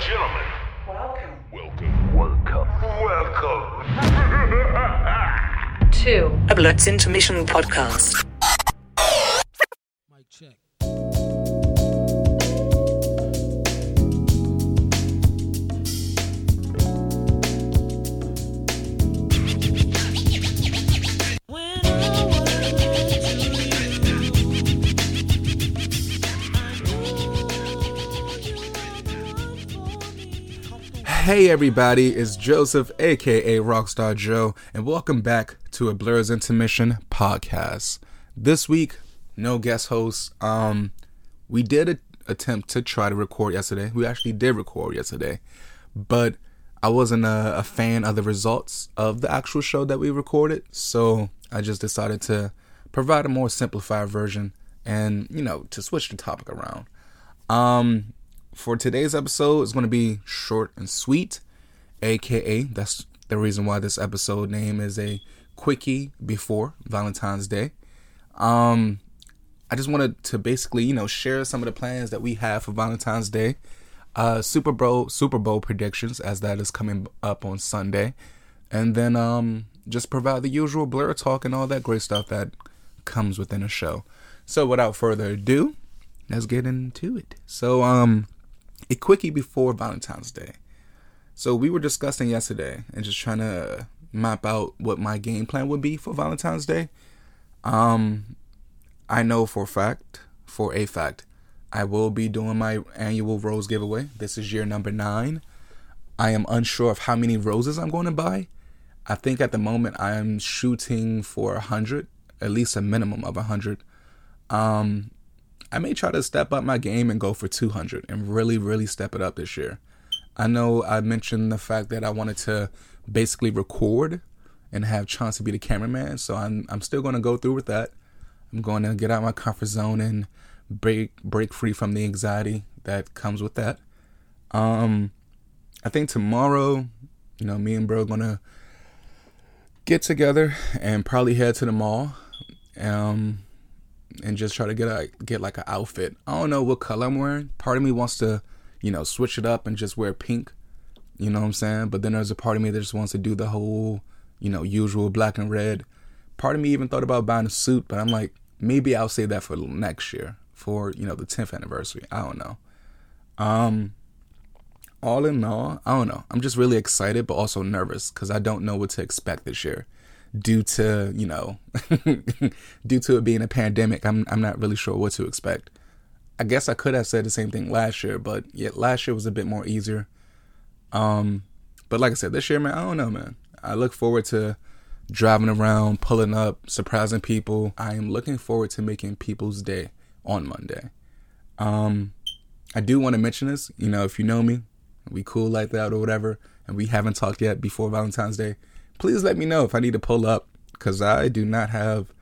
and gentlemen, Welcome. welcome, welcome. two, A Blur's Intermission podcast. Hey everybody, it's Joseph, aka Rockstar Joe, and welcome back to a Blur's Intermission podcast. This week, no guest host. Um, we did a- attempt to try to record yesterday. We actually did record yesterday, but I wasn't a, a fan of the results of the actual show that we recorded, so I just decided to provide a more simplified version and you know to switch the topic around. Um, for today's episode, it's going to be short and sweet, aka that's the reason why this episode name is a quickie before Valentine's Day. Um, I just wanted to basically, you know, share some of the plans that we have for Valentine's Day. Uh, Super Bowl Super Bowl predictions as that is coming up on Sunday, and then um, just provide the usual blur talk and all that great stuff that comes within a show. So without further ado, let's get into it. So um, a quickie before Valentine's Day. So we were discussing yesterday and just trying to map out what my game plan would be for Valentine's Day. Um, I know for a fact, for a fact, I will be doing my annual rose giveaway. This is year number nine. I am unsure of how many roses I'm going to buy. I think at the moment I am shooting for a hundred, at least a minimum of a hundred. Um, I may try to step up my game and go for 200 and really, really step it up this year. I know I mentioned the fact that I wanted to basically record and have Chauncey be the cameraman, so I'm I'm still going to go through with that. I'm going to get out my comfort zone and break break free from the anxiety that comes with that. Um, I think tomorrow, you know, me and bro gonna get together and probably head to the mall. Um, and just try to get a get like an outfit. I don't know what color I'm wearing. Part of me wants to, you know, switch it up and just wear pink. You know what I'm saying? But then there's a part of me that just wants to do the whole, you know, usual black and red. Part of me even thought about buying a suit, but I'm like, maybe I'll save that for next year for, you know, the 10th anniversary. I don't know. Um all in all, I don't know. I'm just really excited but also nervous cuz I don't know what to expect this year due to you know due to it being a pandemic i'm i'm not really sure what to expect. I guess i could have said the same thing last year but yeah last year was a bit more easier. Um but like i said this year man i don't know man. I look forward to driving around pulling up surprising people. I am looking forward to making people's day on monday. Um i do want to mention this you know if you know me we cool like that or whatever and we haven't talked yet before valentine's day please let me know if I need to pull up because I do not have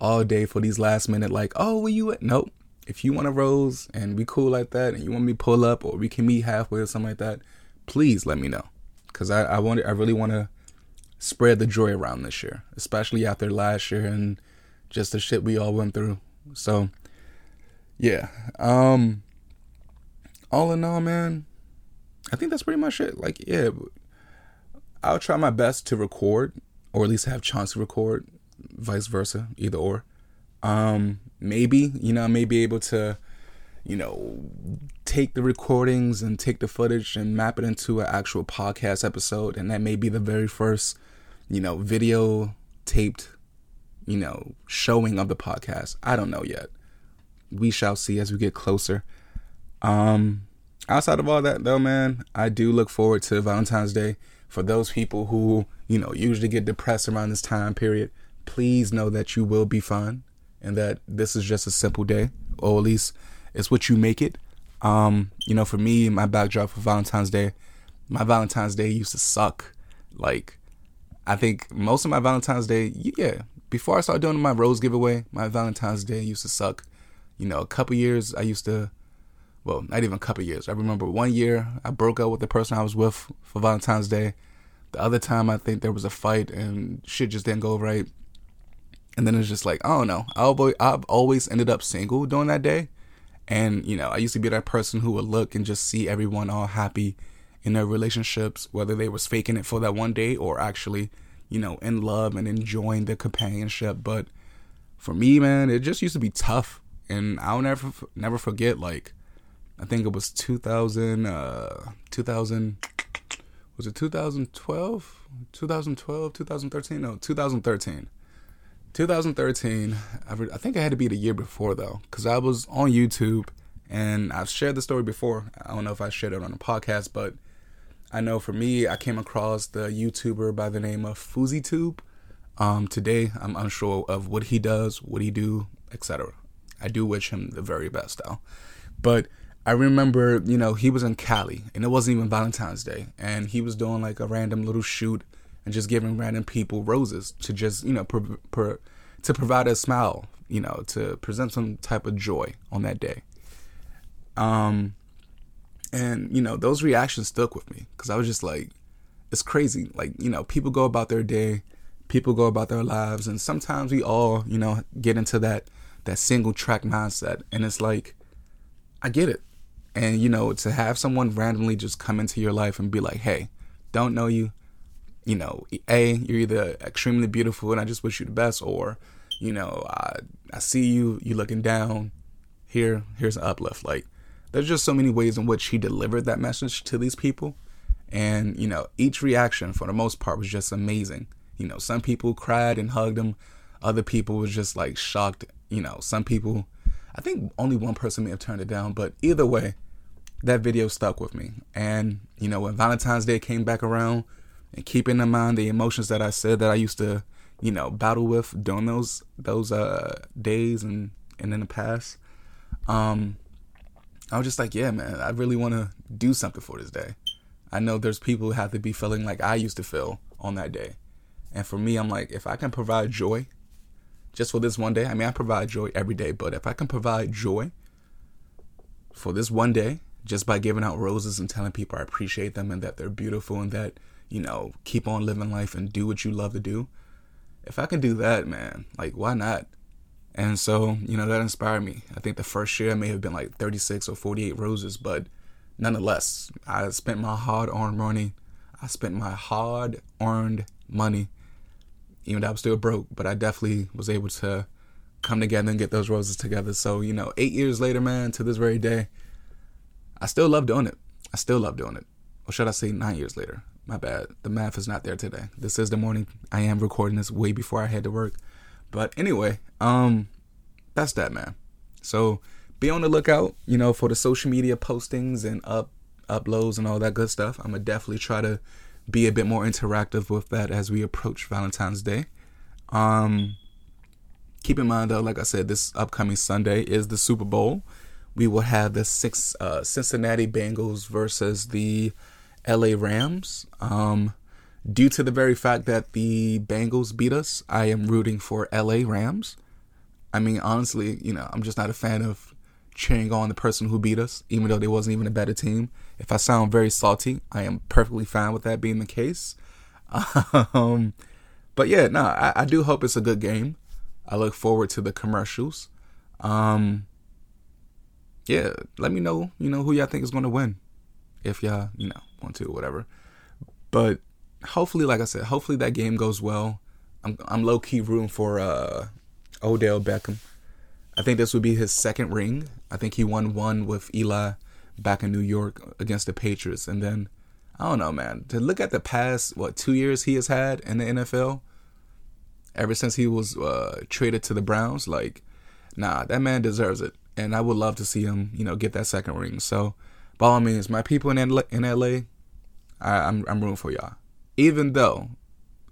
all day for these last minute like, oh, where you at? Nope. If you want a rose and we cool like that and you want me pull up or we can meet halfway or something like that, please let me know because I I want I really want to spread the joy around this year, especially after last year and just the shit we all went through. So yeah, um, all in all, man, I think that's pretty much it. Like yeah. I'll try my best to record, or at least have chance to record, vice versa, either or. Um, maybe you know, I may be able to, you know, take the recordings and take the footage and map it into an actual podcast episode, and that may be the very first, you know, video taped, you know, showing of the podcast. I don't know yet. We shall see as we get closer. Um, outside of all that, though, man, I do look forward to Valentine's Day for those people who, you know, usually get depressed around this time period, please know that you will be fine and that this is just a simple day, or at least it's what you make it. Um, you know, for me, my backdrop for Valentine's Day, my Valentine's Day used to suck. Like, I think most of my Valentine's Day, yeah, before I started doing my rose giveaway, my Valentine's Day used to suck. You know, a couple years I used to well, not even a couple years. I remember one year I broke up with the person I was with for Valentine's Day. The other time I think there was a fight and shit just didn't go right. And then it's just like I don't know. I've always, ended up single during that day, And, you know, I used to be that person who would look and just see everyone all happy in their relationships, whether they was faking it for that one day or actually, you know, in love and enjoying the companionship. But for me, man, it just used to be tough. And I'll never, never forget, like, I think it was 2000, uh, 2000, was it 2012? 2012, 2013? No, 2013. 2013. I, think I had to be the year before though, because I was on YouTube and I've shared the story before. I don't know if I shared it on a podcast, but I know for me, I came across the YouTuber by the name of FouseyTube. Um, today, I'm unsure of what he does, what he do, etc. I do wish him the very best though. But I remember, you know, he was in Cali, and it wasn't even Valentine's Day, and he was doing like a random little shoot and just giving random people roses to just, you know, per, per, to provide a smile, you know, to present some type of joy on that day. Um, and you know, those reactions stuck with me because I was just like, it's crazy. Like, you know, people go about their day, people go about their lives, and sometimes we all, you know, get into that that single track mindset, and it's like, I get it and you know to have someone randomly just come into your life and be like hey don't know you you know a you're either extremely beautiful and i just wish you the best or you know i i see you you looking down. Here here's an uplift. Like there's just so many ways in which he delivered that message to these people. And you know each reaction for the most part was just amazing. You know some people cried and hugged him. Other people was just like shocked. You know some people I think only one person may have turned it down, but either way, that video stuck with me. And, you know, when Valentine's Day came back around and keeping in mind the emotions that I said that I used to, you know, battle with during those those uh days and and in the past, um I was just like, yeah, man, I really want to do something for this day. I know there's people who have to be feeling like I used to feel on that day. And for me, I'm like, if I can provide joy just for this one day. I mean, I provide joy every day, but if I can provide joy for this one day, just by giving out roses and telling people I appreciate them and that they're beautiful and that, you know, keep on living life and do what you love to do. If I can do that, man, like, why not? And so, you know, that inspired me. I think the first year may have been like 36 or 48 roses, but nonetheless, I spent my hard earned money. I spent my hard earned money even though I was still broke, but I definitely was able to come together and get those roses together. So, you know, eight years later, man, to this very day, I still love doing it. I still love doing it. Or should I say nine years later? My bad. The math is not there today. This is the morning. I am recording this way before I head to work. But anyway, um, that's that, man. So be on the lookout, you know, for the social media postings and up uploads and all that good stuff. I'm gonna definitely try to be a bit more interactive with that as we approach Valentine's Day. Um, keep in mind though, like I said, this upcoming Sunday is the Super Bowl. We will have the six uh, Cincinnati Bengals versus the LA Rams. Um, due to the very fact that the Bengals beat us, I am rooting for LA Rams. I mean, honestly, you know, I'm just not a fan of cheering on the person who beat us, even though they wasn't even a better team. If I sound very salty, I am perfectly fine with that being the case. Um, but yeah, no, I, I, do hope it's a good game. I look forward to the commercials. Um, yeah, let me know, you know, who y'all think is going to win. If y'all, you know, want to, or whatever. But hopefully, like I said, hopefully that game goes well. I'm, I'm low key rooting for uh, Odell Beckham. I think this would be his second ring. I think he won one with Eli back in New York against the Patriots. And then, I don't know, man, to look at the past, what, two years he has had in the NFL, ever since he was uh, traded to the Browns, like, nah, that man deserves it. And I would love to see him, you know, get that second ring. So, by all means, my people in LA, in LA I, I'm, I'm rooting for y'all. Even though,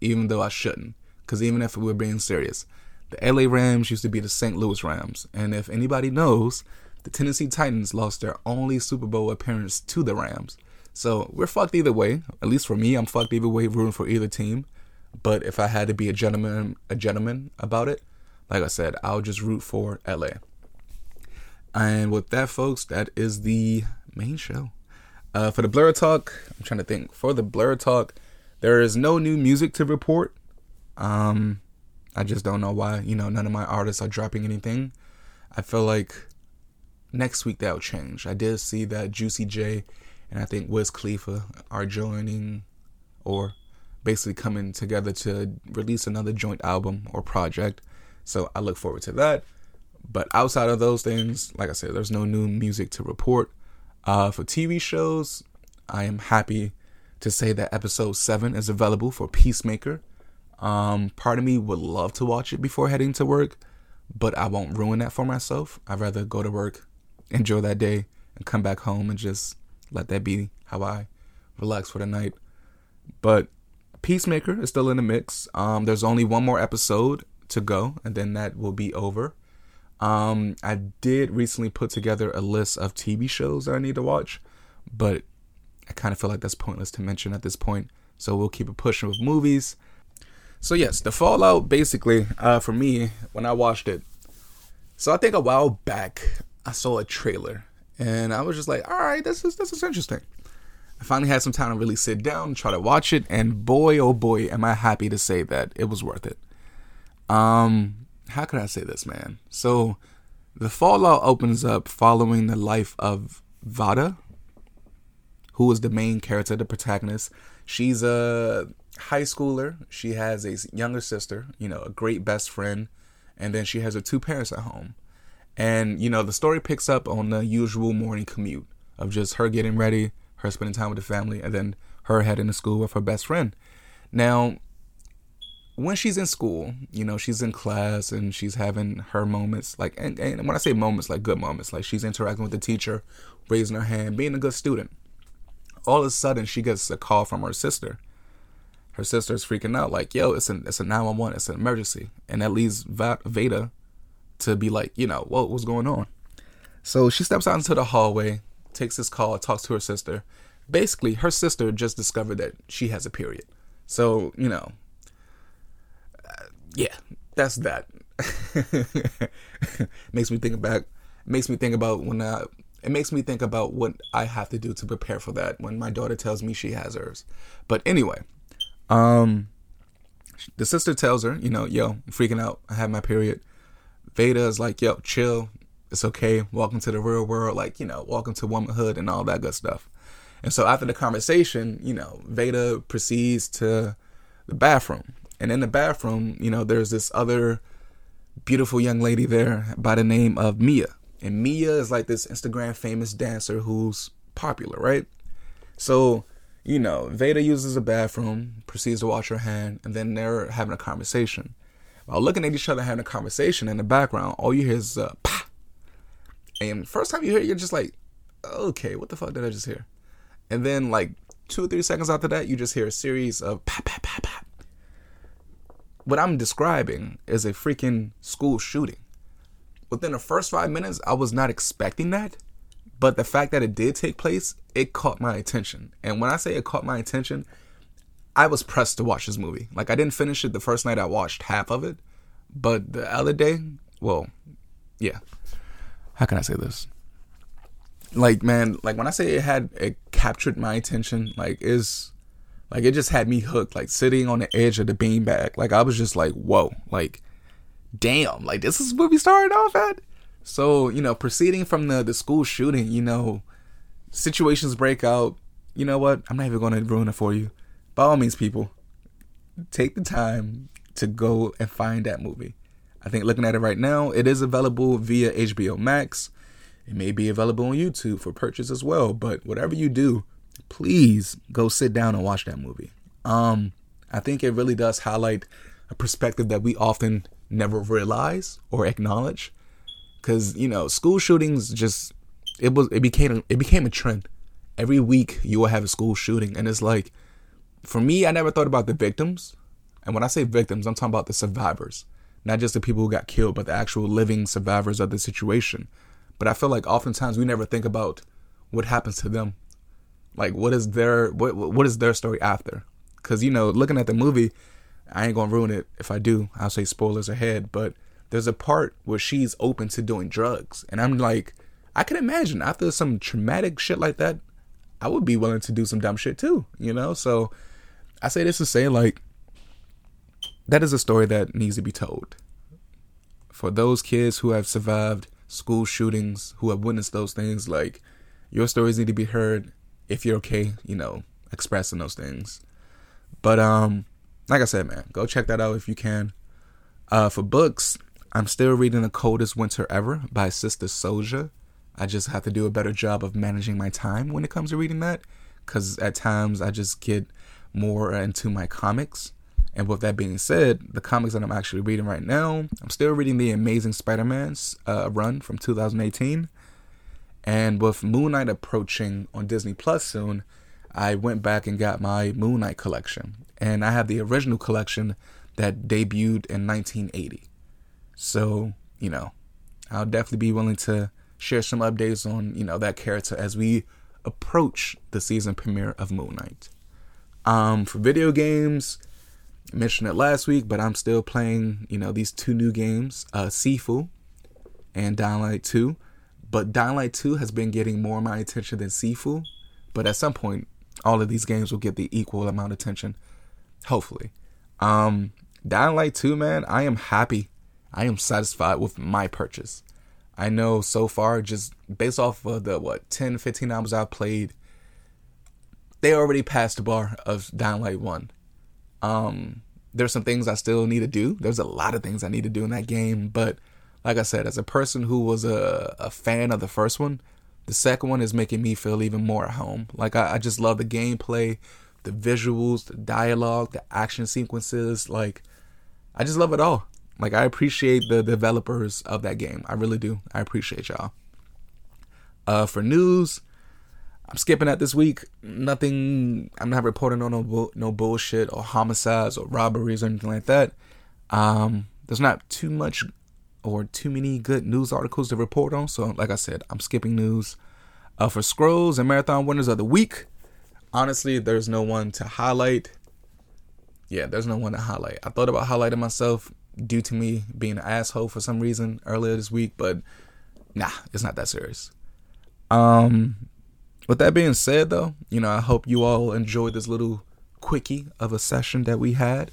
even though I shouldn't. Because even if we're being serious, the LA Rams used to be the St. Louis Rams. And if anybody knows, the Tennessee Titans lost their only Super Bowl appearance to the Rams. So we're fucked either way. At least for me, I'm fucked either way, rooting for either team. But if I had to be a gentleman, a gentleman about it, like I said, I'll just root for LA. And with that, folks, that is the main show. Uh, for the Blur Talk, I'm trying to think. For the Blur Talk, there is no new music to report. Um, I just don't know why. You know, none of my artists are dropping anything. I feel like next week that'll change. I did see that Juicy J and I think Wiz Khalifa are joining or basically coming together to release another joint album or project. So I look forward to that. But outside of those things, like I said, there's no new music to report. Uh, for TV shows, I am happy to say that episode 7 is available for Peacemaker. Um, part of me would love to watch it before heading to work, but I won't ruin that for myself. I'd rather go to work, enjoy that day, and come back home and just let that be how I relax for the night. But Peacemaker is still in the mix. Um, there's only one more episode to go, and then that will be over. Um, I did recently put together a list of TV shows that I need to watch, but I kind of feel like that's pointless to mention at this point. So we'll keep it pushing with movies. So yes, the Fallout basically uh, for me when I watched it. So I think a while back I saw a trailer and I was just like, all right, this is this is interesting. I finally had some time to really sit down and try to watch it, and boy, oh boy, am I happy to say that it was worth it. Um, how could I say this, man? So, the Fallout opens up following the life of Vada, who is the main character, the protagonist. She's a high schooler. She has a younger sister, you know, a great best friend, and then she has her two parents at home. And, you know, the story picks up on the usual morning commute of just her getting ready, her spending time with the family, and then her heading to school with her best friend. Now, when she's in school, you know, she's in class and she's having her moments, like, and, and when I say moments, like good moments, like she's interacting with the teacher, raising her hand, being a good student. All of a sudden, she gets a call from her sister. Her sister's freaking out, like, yo, it's an it's a 911, it's an emergency. And that leads Vada to be like, you know, what was going on? So she steps out into the hallway, takes this call, talks to her sister. Basically, her sister just discovered that she has a period. So, you know, yeah, that's that. makes me think about makes me think about when I it makes me think about what I have to do to prepare for that when my daughter tells me she has hers. But anyway, um the sister tells her, you know, yo, I'm freaking out. I have my period. Vada is like, yo, chill. It's okay. Welcome to the real world. Like, you know, welcome to womanhood and all that good stuff. And so after the conversation, you know, Vada proceeds to the bathroom. And in the bathroom, you know, there's this other beautiful young lady there by the name of Mia. And Mia is like this Instagram famous dancer who's popular, right? So, you know, Vada uses the bathroom, proceeds to wash her hand, and then they're having a conversation. While looking at each other having a conversation in the background, all you hear is uh, pa. And first time you hear it, you're just like, okay, what the fuck did I just hear? And then like two or three seconds after that, you just hear a series of pa pa pa. What I'm describing is a freaking school shooting. Within the first five minutes, I was not expecting that. But the fact that it did take place, it caught my attention. And when I say it caught my attention, I was pressed to watch this movie. Like I didn't finish it the first night I watched half of it, but the other day, well, yeah. How can I say this? Like man, like when I say it had it captured my attention, like is like it just had me hooked, like sitting on the edge of the beanbag. Like I was just like, whoa, like damn, like this is where we started off at. So, you know, proceeding from the the school shooting, you know, situations break out. You know what? I'm not even gonna ruin it for you by all means, people, take the time to go and find that movie. I think looking at it right now, it is available via HBO Max. It may be available on YouTube for purchase as well. But whatever you do, please go sit down and watch that movie. Um, I think it really does highlight a perspective that we often never realize or acknowledge. Cause you know, school shootings just it was it became it became a trend. Every week you will have a school shooting, and it's like for me, I never thought about the victims. And when I say victims, I'm talking about the survivors, not just the people who got killed, but the actual living survivors of the situation. But I feel like oftentimes we never think about what happens to them. Like what is their what what is their story after? Cuz you know, looking at the movie, I ain't to ruin it if I do. I'll say spoilers ahead, but there's a part where she's open to doing drugs. And I'm like, I can imagine after some traumatic shit like that, I would be willing to do some dumb shit too, you know? So I say this to say like that is a story that needs to be told. For those kids who have survived school shootings, who have witnessed those things. Like, your stories need to be heard if you're okay, you know, expressing those things. But um, like I said, man, go check that out if you can. Uh, for books, I'm still reading The Coldest Winter Ever by Sister Souljah. I just have to do a better job of managing my time when it comes to reading that, because at times I just get more into my comics. And with that being said, the comics that I'm actually reading right now, I'm still reading the Amazing Spider-Man's uh, run from 2018. And with Moon Knight approaching on Disney Plus soon, I went back and got my Moon Knight collection. And I have the original collection that debuted in 1980. So, you know, I'll definitely be willing to share some updates on, you know, that character as we approach the season premiere of Moon Knight. Um, for video games, I mentioned it last week, but I'm still playing, you know, these two new games, uh, Sifu and Dying Light 2. But Dying Light 2 has been getting more of my attention than Sifu. But at some point, all of these games will get the equal amount of attention. Hopefully. Um, Dying Light 2, man, I am happy. I am satisfied with my purchase. I know so far, just based off of the, what, 10, 15 hours I've played, they already passed the bar of Dying Light 1. Um, there's some things I still need to do. There's a lot of things I need to do in that game, but like I said, as a person who was a, a fan of the first one, the second one is making me feel even more at home. Like I, I just love the gameplay, the visuals, the dialogue, the action sequences. Like I just love it all. Like I appreciate the developers of that game. I really do. I appreciate y'all. Uh, for news, I'm skipping that this week. Nothing. I'm not reporting on no no bullshit or homicides or robberies or anything like that. Um, there's not too much or too many good news articles to report on. So, like I said, I'm skipping news. Uh, for scrolls and marathon winners of the week, honestly, there's no one to highlight. Yeah, there's no one to highlight. I thought about highlighting myself due to me being an asshole for some reason earlier this week, but nah, it's not that serious. Um, with that being said, though, you know, I hope you all enjoyed this little quickie of a session that we had.